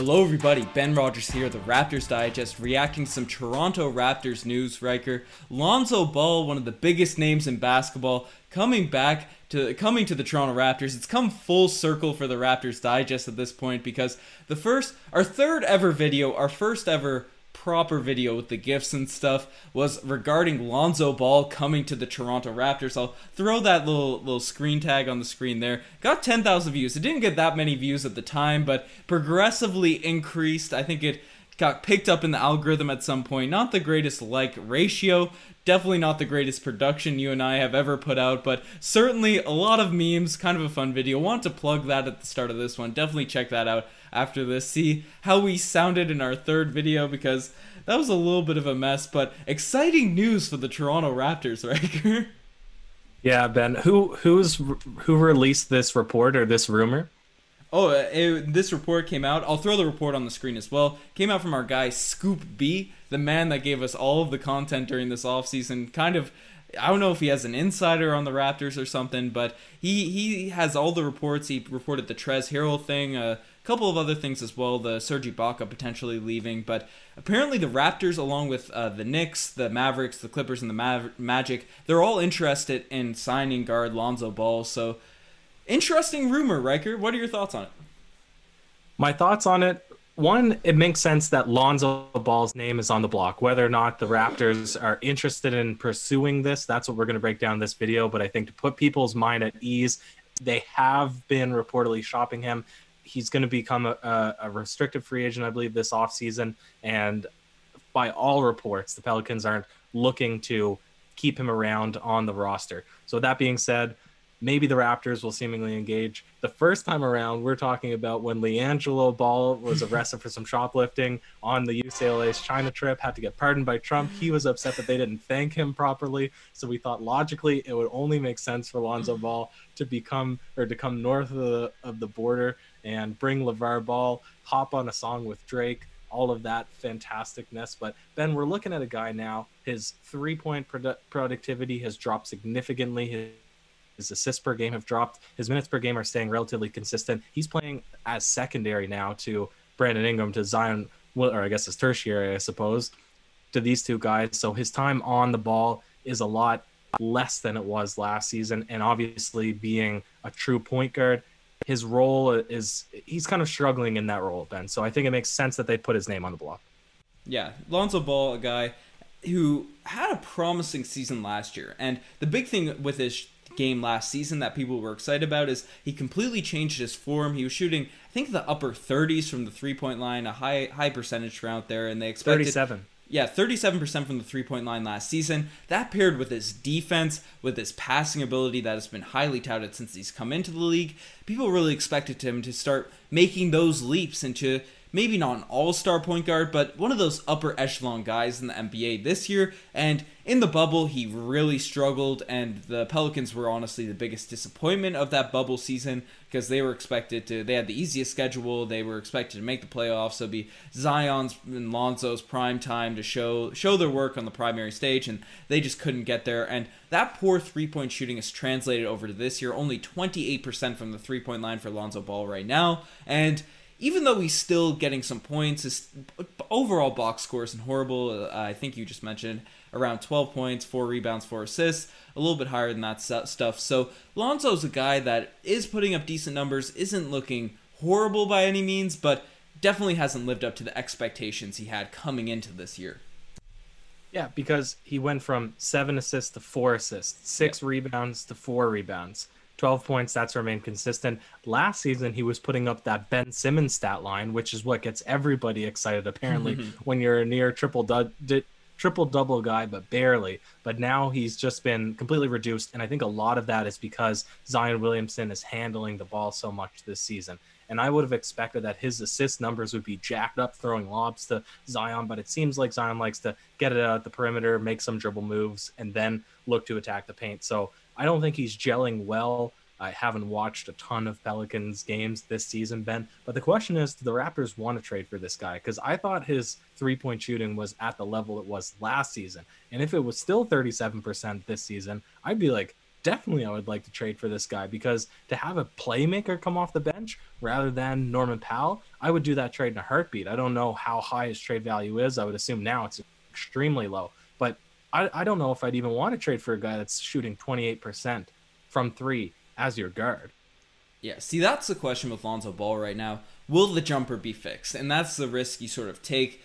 Hello, everybody. Ben Rogers here, the Raptors Digest, reacting to some Toronto Raptors news. Riker Lonzo Ball, one of the biggest names in basketball, coming back to coming to the Toronto Raptors. It's come full circle for the Raptors Digest at this point because the first, our third ever video, our first ever proper video with the gifts and stuff was regarding Lonzo Ball coming to the Toronto Raptors. I'll throw that little little screen tag on the screen there. Got 10,000 views. It didn't get that many views at the time, but progressively increased. I think it got picked up in the algorithm at some point. Not the greatest like ratio, definitely not the greatest production you and I have ever put out, but certainly a lot of memes, kind of a fun video. Want to plug that at the start of this one. Definitely check that out after this. See how we sounded in our third video because that was a little bit of a mess, but exciting news for the Toronto Raptors, right? yeah, Ben. Who who's who released this report or this rumor? Oh, uh, it, this report came out. I'll throw the report on the screen as well. Came out from our guy Scoop B, the man that gave us all of the content during this offseason. Kind of I don't know if he has an insider on the Raptors or something, but he he has all the reports. He reported the Trez Harrell thing, a couple of other things as well. The Serge Ibaka potentially leaving, but apparently the Raptors, along with uh, the Knicks, the Mavericks, the Clippers, and the Maver- Magic, they're all interested in signing guard Lonzo Ball. So Interesting rumor, Riker. What are your thoughts on it? My thoughts on it one, it makes sense that Lonzo Ball's name is on the block. Whether or not the Raptors are interested in pursuing this, that's what we're going to break down this video. But I think to put people's mind at ease, they have been reportedly shopping him. He's going to become a, a restricted free agent, I believe, this offseason. And by all reports, the Pelicans aren't looking to keep him around on the roster. So, that being said, maybe the Raptors will seemingly engage. The first time around, we're talking about when LiAngelo Ball was arrested for some shoplifting on the UCLA's China trip, had to get pardoned by Trump. He was upset that they didn't thank him properly. So we thought logically it would only make sense for Lonzo mm-hmm. Ball to become or to come north of the, of the border and bring LaVar Ball, hop on a song with Drake, all of that fantasticness. But Ben, we're looking at a guy now. His three point produ- productivity has dropped significantly. His his assists per game have dropped. His minutes per game are staying relatively consistent. He's playing as secondary now to Brandon Ingram, to Zion, or I guess it's tertiary, I suppose, to these two guys. So his time on the ball is a lot less than it was last season. And obviously, being a true point guard, his role is he's kind of struggling in that role, Ben. So I think it makes sense that they put his name on the block. Yeah, Lonzo Ball, a guy who had a promising season last year, and the big thing with his game last season that people were excited about is he completely changed his form. He was shooting, I think, the upper 30s from the three point line, a high high percentage out there, and they expected 37. Yeah, 37% from the three point line last season. That paired with his defense, with his passing ability that has been highly touted since he's come into the league, people really expected him to start making those leaps into maybe not an all star point guard, but one of those upper echelon guys in the NBA this year. And in the bubble, he really struggled, and the Pelicans were honestly the biggest disappointment of that bubble season because they were expected to, they had the easiest schedule, they were expected to make the playoffs, so be Zion's and Lonzo's prime time to show show their work on the primary stage, and they just couldn't get there. And that poor three point shooting is translated over to this year, only 28% from the three point line for Lonzo Ball right now, and even though he's still getting some points, his overall box score isn't horrible. Uh, I think you just mentioned around 12 points, four rebounds, four assists, a little bit higher than that stuff. So Lonzo's a guy that is putting up decent numbers, isn't looking horrible by any means, but definitely hasn't lived up to the expectations he had coming into this year. Yeah, because he went from seven assists to four assists, six rebounds to four rebounds. 12 points, that's remained consistent. Last season, he was putting up that Ben Simmons stat line, which is what gets everybody excited, apparently, mm-hmm. when you're a near triple du- di- triple double guy, but barely. But now he's just been completely reduced. And I think a lot of that is because Zion Williamson is handling the ball so much this season. And I would have expected that his assist numbers would be jacked up throwing lobs to Zion, but it seems like Zion likes to get it out the perimeter, make some dribble moves, and then look to attack the paint. So I don't think he's gelling well. I haven't watched a ton of Pelicans games this season, Ben. But the question is, do the Raptors want to trade for this guy? Because I thought his three point shooting was at the level it was last season. And if it was still 37% this season, I'd be like, definitely I would like to trade for this guy because to have a playmaker come off the bench rather than Norman Powell, I would do that trade in a heartbeat. I don't know how high his trade value is. I would assume now it's extremely low, but I, I don't know if I'd even want to trade for a guy that's shooting 28% from three as your guard. Yeah, see, that's the question with Lonzo Ball right now. Will the jumper be fixed? And that's the risk you sort of take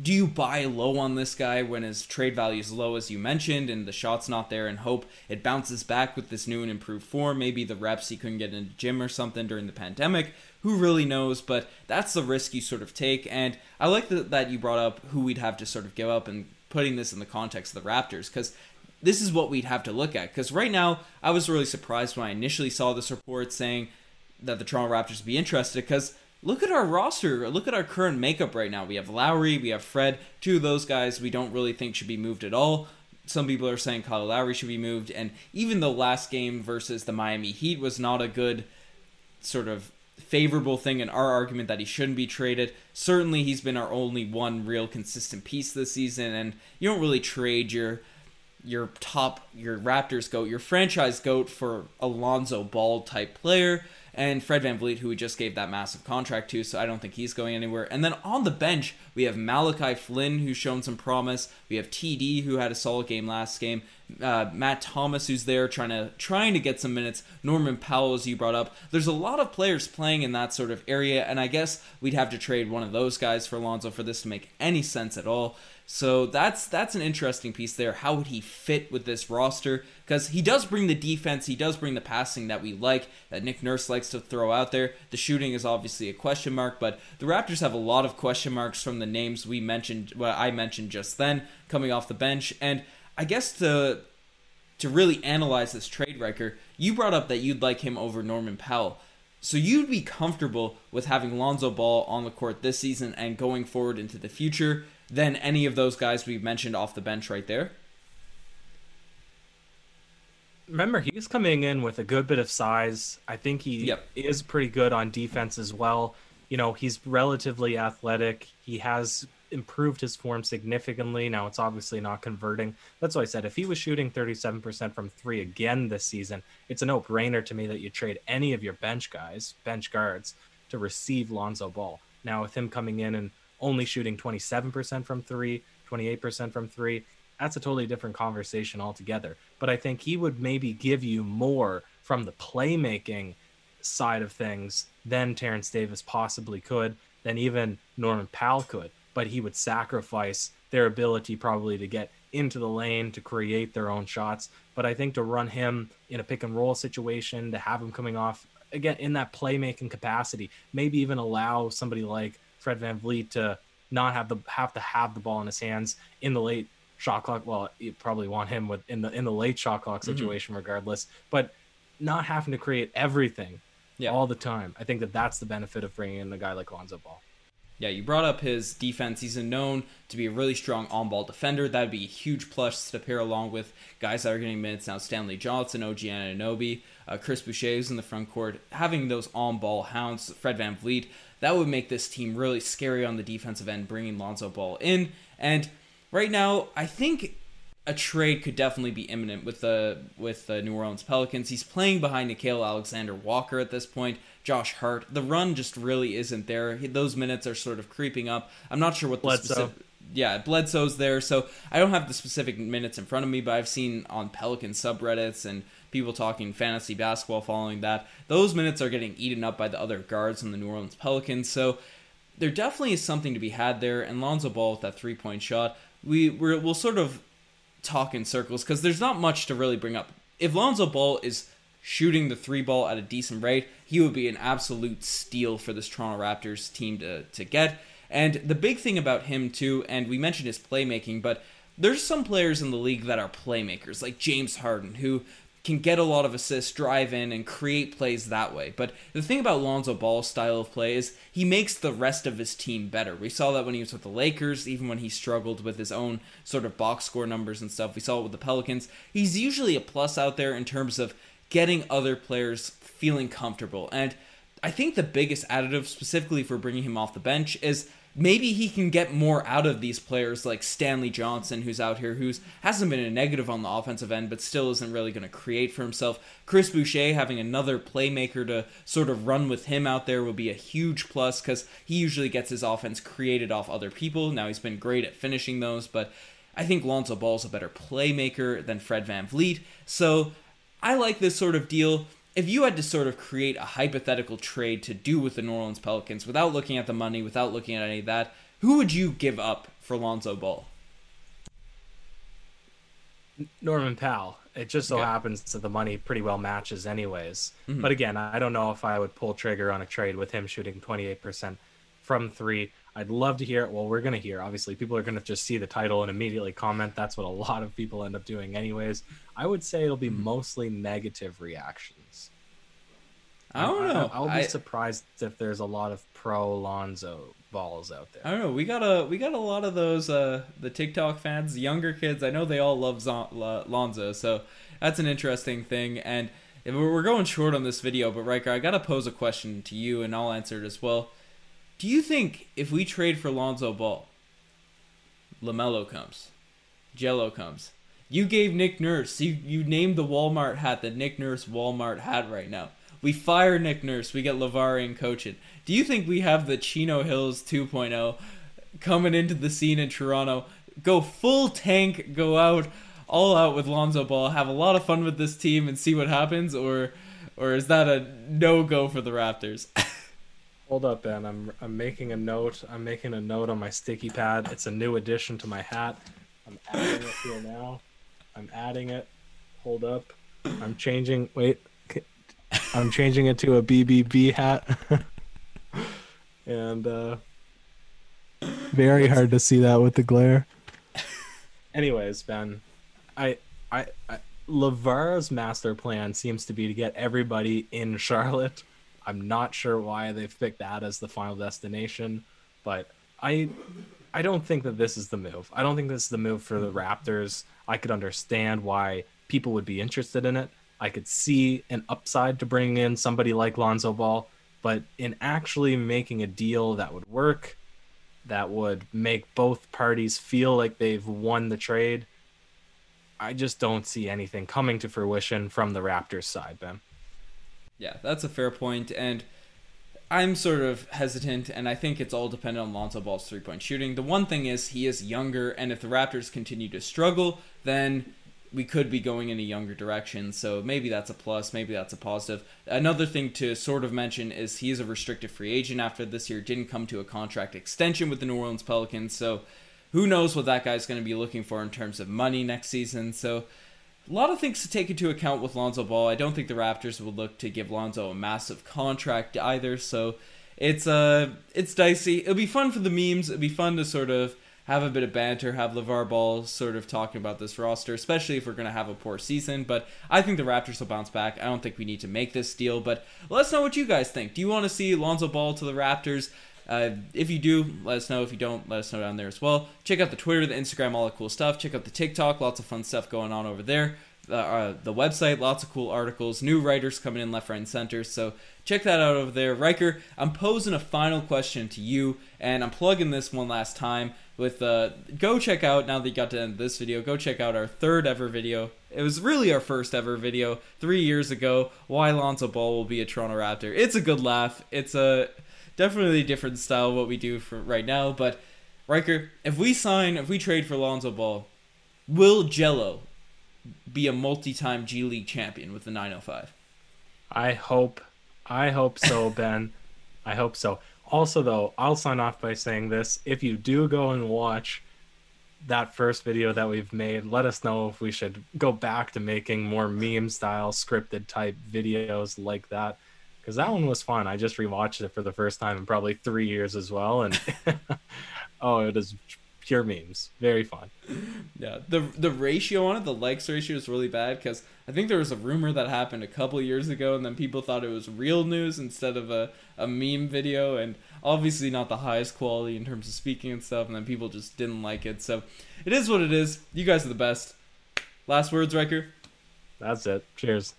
do you buy low on this guy when his trade value is low, as you mentioned, and the shot's not there, and hope it bounces back with this new and improved form? Maybe the reps he couldn't get in the gym or something during the pandemic. Who really knows? But that's the risk you sort of take. And I like the, that you brought up who we'd have to sort of give up and putting this in the context of the Raptors, because this is what we'd have to look at. Because right now, I was really surprised when I initially saw this report saying that the Toronto Raptors be interested, because look at our roster. Look at our current makeup right now. We have Lowry, we have Fred. Two of those guys we don't really think should be moved at all. Some people are saying Kyle Lowry should be moved, and even the last game versus the Miami Heat was not a good sort of favorable thing in our argument that he shouldn't be traded. Certainly, he's been our only one real consistent piece this season, and you don't really trade your your top your Raptors goat, your franchise goat for Alonzo Ball type player and Fred Van VanVleet, who we just gave that massive contract to, so I don't think he's going anywhere. And then on the bench, we have Malachi Flynn, who's shown some promise. We have TD, who had a solid game last game. Uh, Matt Thomas, who's there trying to trying to get some minutes. Norman Powell, as you brought up. There's a lot of players playing in that sort of area, and I guess we'd have to trade one of those guys for Alonzo for this to make any sense at all. So that's that's an interesting piece there. How would he fit with this roster? Because he does bring the defense, he does bring the passing that we like, that Nick Nurse likes to throw out there. The shooting is obviously a question mark, but the Raptors have a lot of question marks from the names we mentioned, what I mentioned just then, coming off the bench. And I guess to to really analyze this trade Riker, you brought up that you'd like him over Norman Powell. So you'd be comfortable with having Lonzo Ball on the court this season and going forward into the future than any of those guys we've mentioned off the bench right there. Remember, he's coming in with a good bit of size. I think he yep. is pretty good on defense as well. You know, he's relatively athletic. He has improved his form significantly. Now it's obviously not converting. That's why I said if he was shooting 37% from three again this season, it's a no brainer to me that you trade any of your bench guys, bench guards, to receive Lonzo Ball. Now with him coming in and only shooting 27% from three, 28% from three, that's a totally different conversation altogether. But I think he would maybe give you more from the playmaking side of things than Terence Davis possibly could, than even Norman Powell could. But he would sacrifice their ability probably to get into the lane to create their own shots. But I think to run him in a pick and roll situation, to have him coming off again in that playmaking capacity, maybe even allow somebody like Fred VanVleet to not have the have to have the ball in his hands in the late shot clock. Well, you probably want him with in the in the late shot clock mm-hmm. situation, mm-hmm. regardless. But not having to create everything yeah. all the time. I think that that's the benefit of bringing in a guy like Lonzo Ball. Yeah, you brought up his defense. He's known to be a really strong on ball defender. That'd be a huge plus to pair along with guys that are getting minutes now Stanley Johnson, OG Anunoby, uh, Chris Boucher is in the front court. Having those on ball hounds, Fred VanVleet, that would make this team really scary on the defensive end, bringing Lonzo Ball in. And right now, I think a trade could definitely be imminent with the with the New Orleans Pelicans. He's playing behind Nickeil Alexander Walker at this point. Josh Hart. The run just really isn't there. Those minutes are sort of creeping up. I'm not sure what the Bledsoe. specific. Yeah, Bledsoe's there, so I don't have the specific minutes in front of me, but I've seen on Pelican subreddits and people talking fantasy basketball following that. Those minutes are getting eaten up by the other guards on the New Orleans Pelicans. So there definitely is something to be had there. And Lonzo Ball with that three point shot, we we will sort of talk in circles because there's not much to really bring up. If Lonzo Ball is shooting the three ball at a decent rate, he would be an absolute steal for this Toronto Raptors team to, to get. And the big thing about him, too, and we mentioned his playmaking, but there's some players in the league that are playmakers, like James Harden, who can get a lot of assists, drive in, and create plays that way. But the thing about Lonzo Ball's style of play is he makes the rest of his team better. We saw that when he was with the Lakers, even when he struggled with his own sort of box score numbers and stuff. We saw it with the Pelicans. He's usually a plus out there in terms of getting other players feeling comfortable. And I think the biggest additive, specifically for bringing him off the bench, is maybe he can get more out of these players like Stanley Johnson, who's out here, who's hasn't been a negative on the offensive end, but still isn't really going to create for himself. Chris Boucher having another playmaker to sort of run with him out there will be a huge plus because he usually gets his offense created off other people. Now he's been great at finishing those, but I think Lonzo Ball's a better playmaker than Fred VanVleet. So I like this sort of deal if you had to sort of create a hypothetical trade to do with the New Orleans Pelicans without looking at the money, without looking at any of that, who would you give up for Lonzo Ball? Norman Powell. It just so okay. happens that the money pretty well matches, anyways. Mm-hmm. But again, I don't know if I would pull trigger on a trade with him shooting 28% from three. I'd love to hear it. Well, we're going to hear. Obviously, people are going to just see the title and immediately comment. That's what a lot of people end up doing, anyways. I would say it'll be mm-hmm. mostly negative reactions. I don't know. I, will be I, surprised if there's a lot of pro Lonzo balls out there. I don't know. We got a we got a lot of those uh the TikTok fans, the younger kids. I know they all love Lonzo, so that's an interesting thing. And we're going short on this video, but Riker, I gotta pose a question to you, and I'll answer it as well. Do you think if we trade for Lonzo Ball, LaMelo comes, Gelo comes? You gave Nick Nurse, you, you named the Walmart hat the Nick Nurse Walmart hat right now. We fire Nick Nurse, we get LaVar in coaching. Do you think we have the Chino Hills 2.0 coming into the scene in Toronto? Go full tank, go out all out with Lonzo Ball, have a lot of fun with this team and see what happens, or or is that a no go for the Raptors? Hold up, Ben. I'm I'm making a note. I'm making a note on my sticky pad. It's a new addition to my hat. I'm adding it here now. I'm adding it. Hold up. I'm changing. Wait. I'm changing it to a BBB hat. and uh very hard to see that with the glare. Anyways, Ben, I I, I LaVar's master plan seems to be to get everybody in Charlotte I'm not sure why they've picked that as the final destination, but I I don't think that this is the move. I don't think this is the move for the Raptors. I could understand why people would be interested in it. I could see an upside to bringing in somebody like Lonzo Ball, but in actually making a deal that would work, that would make both parties feel like they've won the trade, I just don't see anything coming to fruition from the Raptors side, Ben. Yeah, that's a fair point, and I'm sort of hesitant, and I think it's all dependent on Lonzo Ball's three point shooting. The one thing is he is younger, and if the Raptors continue to struggle, then we could be going in a younger direction. So maybe that's a plus, maybe that's a positive. Another thing to sort of mention is he is a restricted free agent after this year, didn't come to a contract extension with the New Orleans Pelicans. So who knows what that guy's going to be looking for in terms of money next season. So a lot of things to take into account with Lonzo Ball. I don't think the Raptors would look to give Lonzo a massive contract either, so it's uh it's dicey. It'll be fun for the memes. It'll be fun to sort of have a bit of banter, have LaVar Ball sort of talking about this roster, especially if we're going to have a poor season. But I think the Raptors will bounce back. I don't think we need to make this deal, but let us know what you guys think. Do you want to see Lonzo Ball to the Raptors? Uh, if you do, let us know. If you don't, let us know down there as well. Check out the Twitter, the Instagram, all the cool stuff. Check out the TikTok, lots of fun stuff going on over there. Uh, uh, the website, lots of cool articles, new writers coming in left, right, and center. So check that out over there. Riker, I'm posing a final question to you, and I'm plugging this one last time with uh, go check out now that you got to end this video go check out our third ever video it was really our first ever video three years ago why lonzo ball will be a toronto raptor it's a good laugh it's a definitely a different style what we do for right now. But Riker, if we sign, if we trade for Lonzo Ball, will Gelo be a multi-time G League champion with the 905? I hope, I hope so, Ben. I hope so. Also, though, I'll sign off by saying this: if you do go and watch that first video that we've made, let us know if we should go back to making more meme style scripted type videos like that because that one was fun. I just rewatched it for the first time in probably three years as well, and oh, it is pure memes. Very fun. Yeah, the the ratio on it, the likes ratio is really bad because I think there was a rumor that happened a couple years ago, and then people thought it was real news instead of a, a meme video, and obviously not the highest quality in terms of speaking and stuff, and then people just didn't like it. So it is what it is. You guys are the best. Last words, Riker. That's it. Cheers.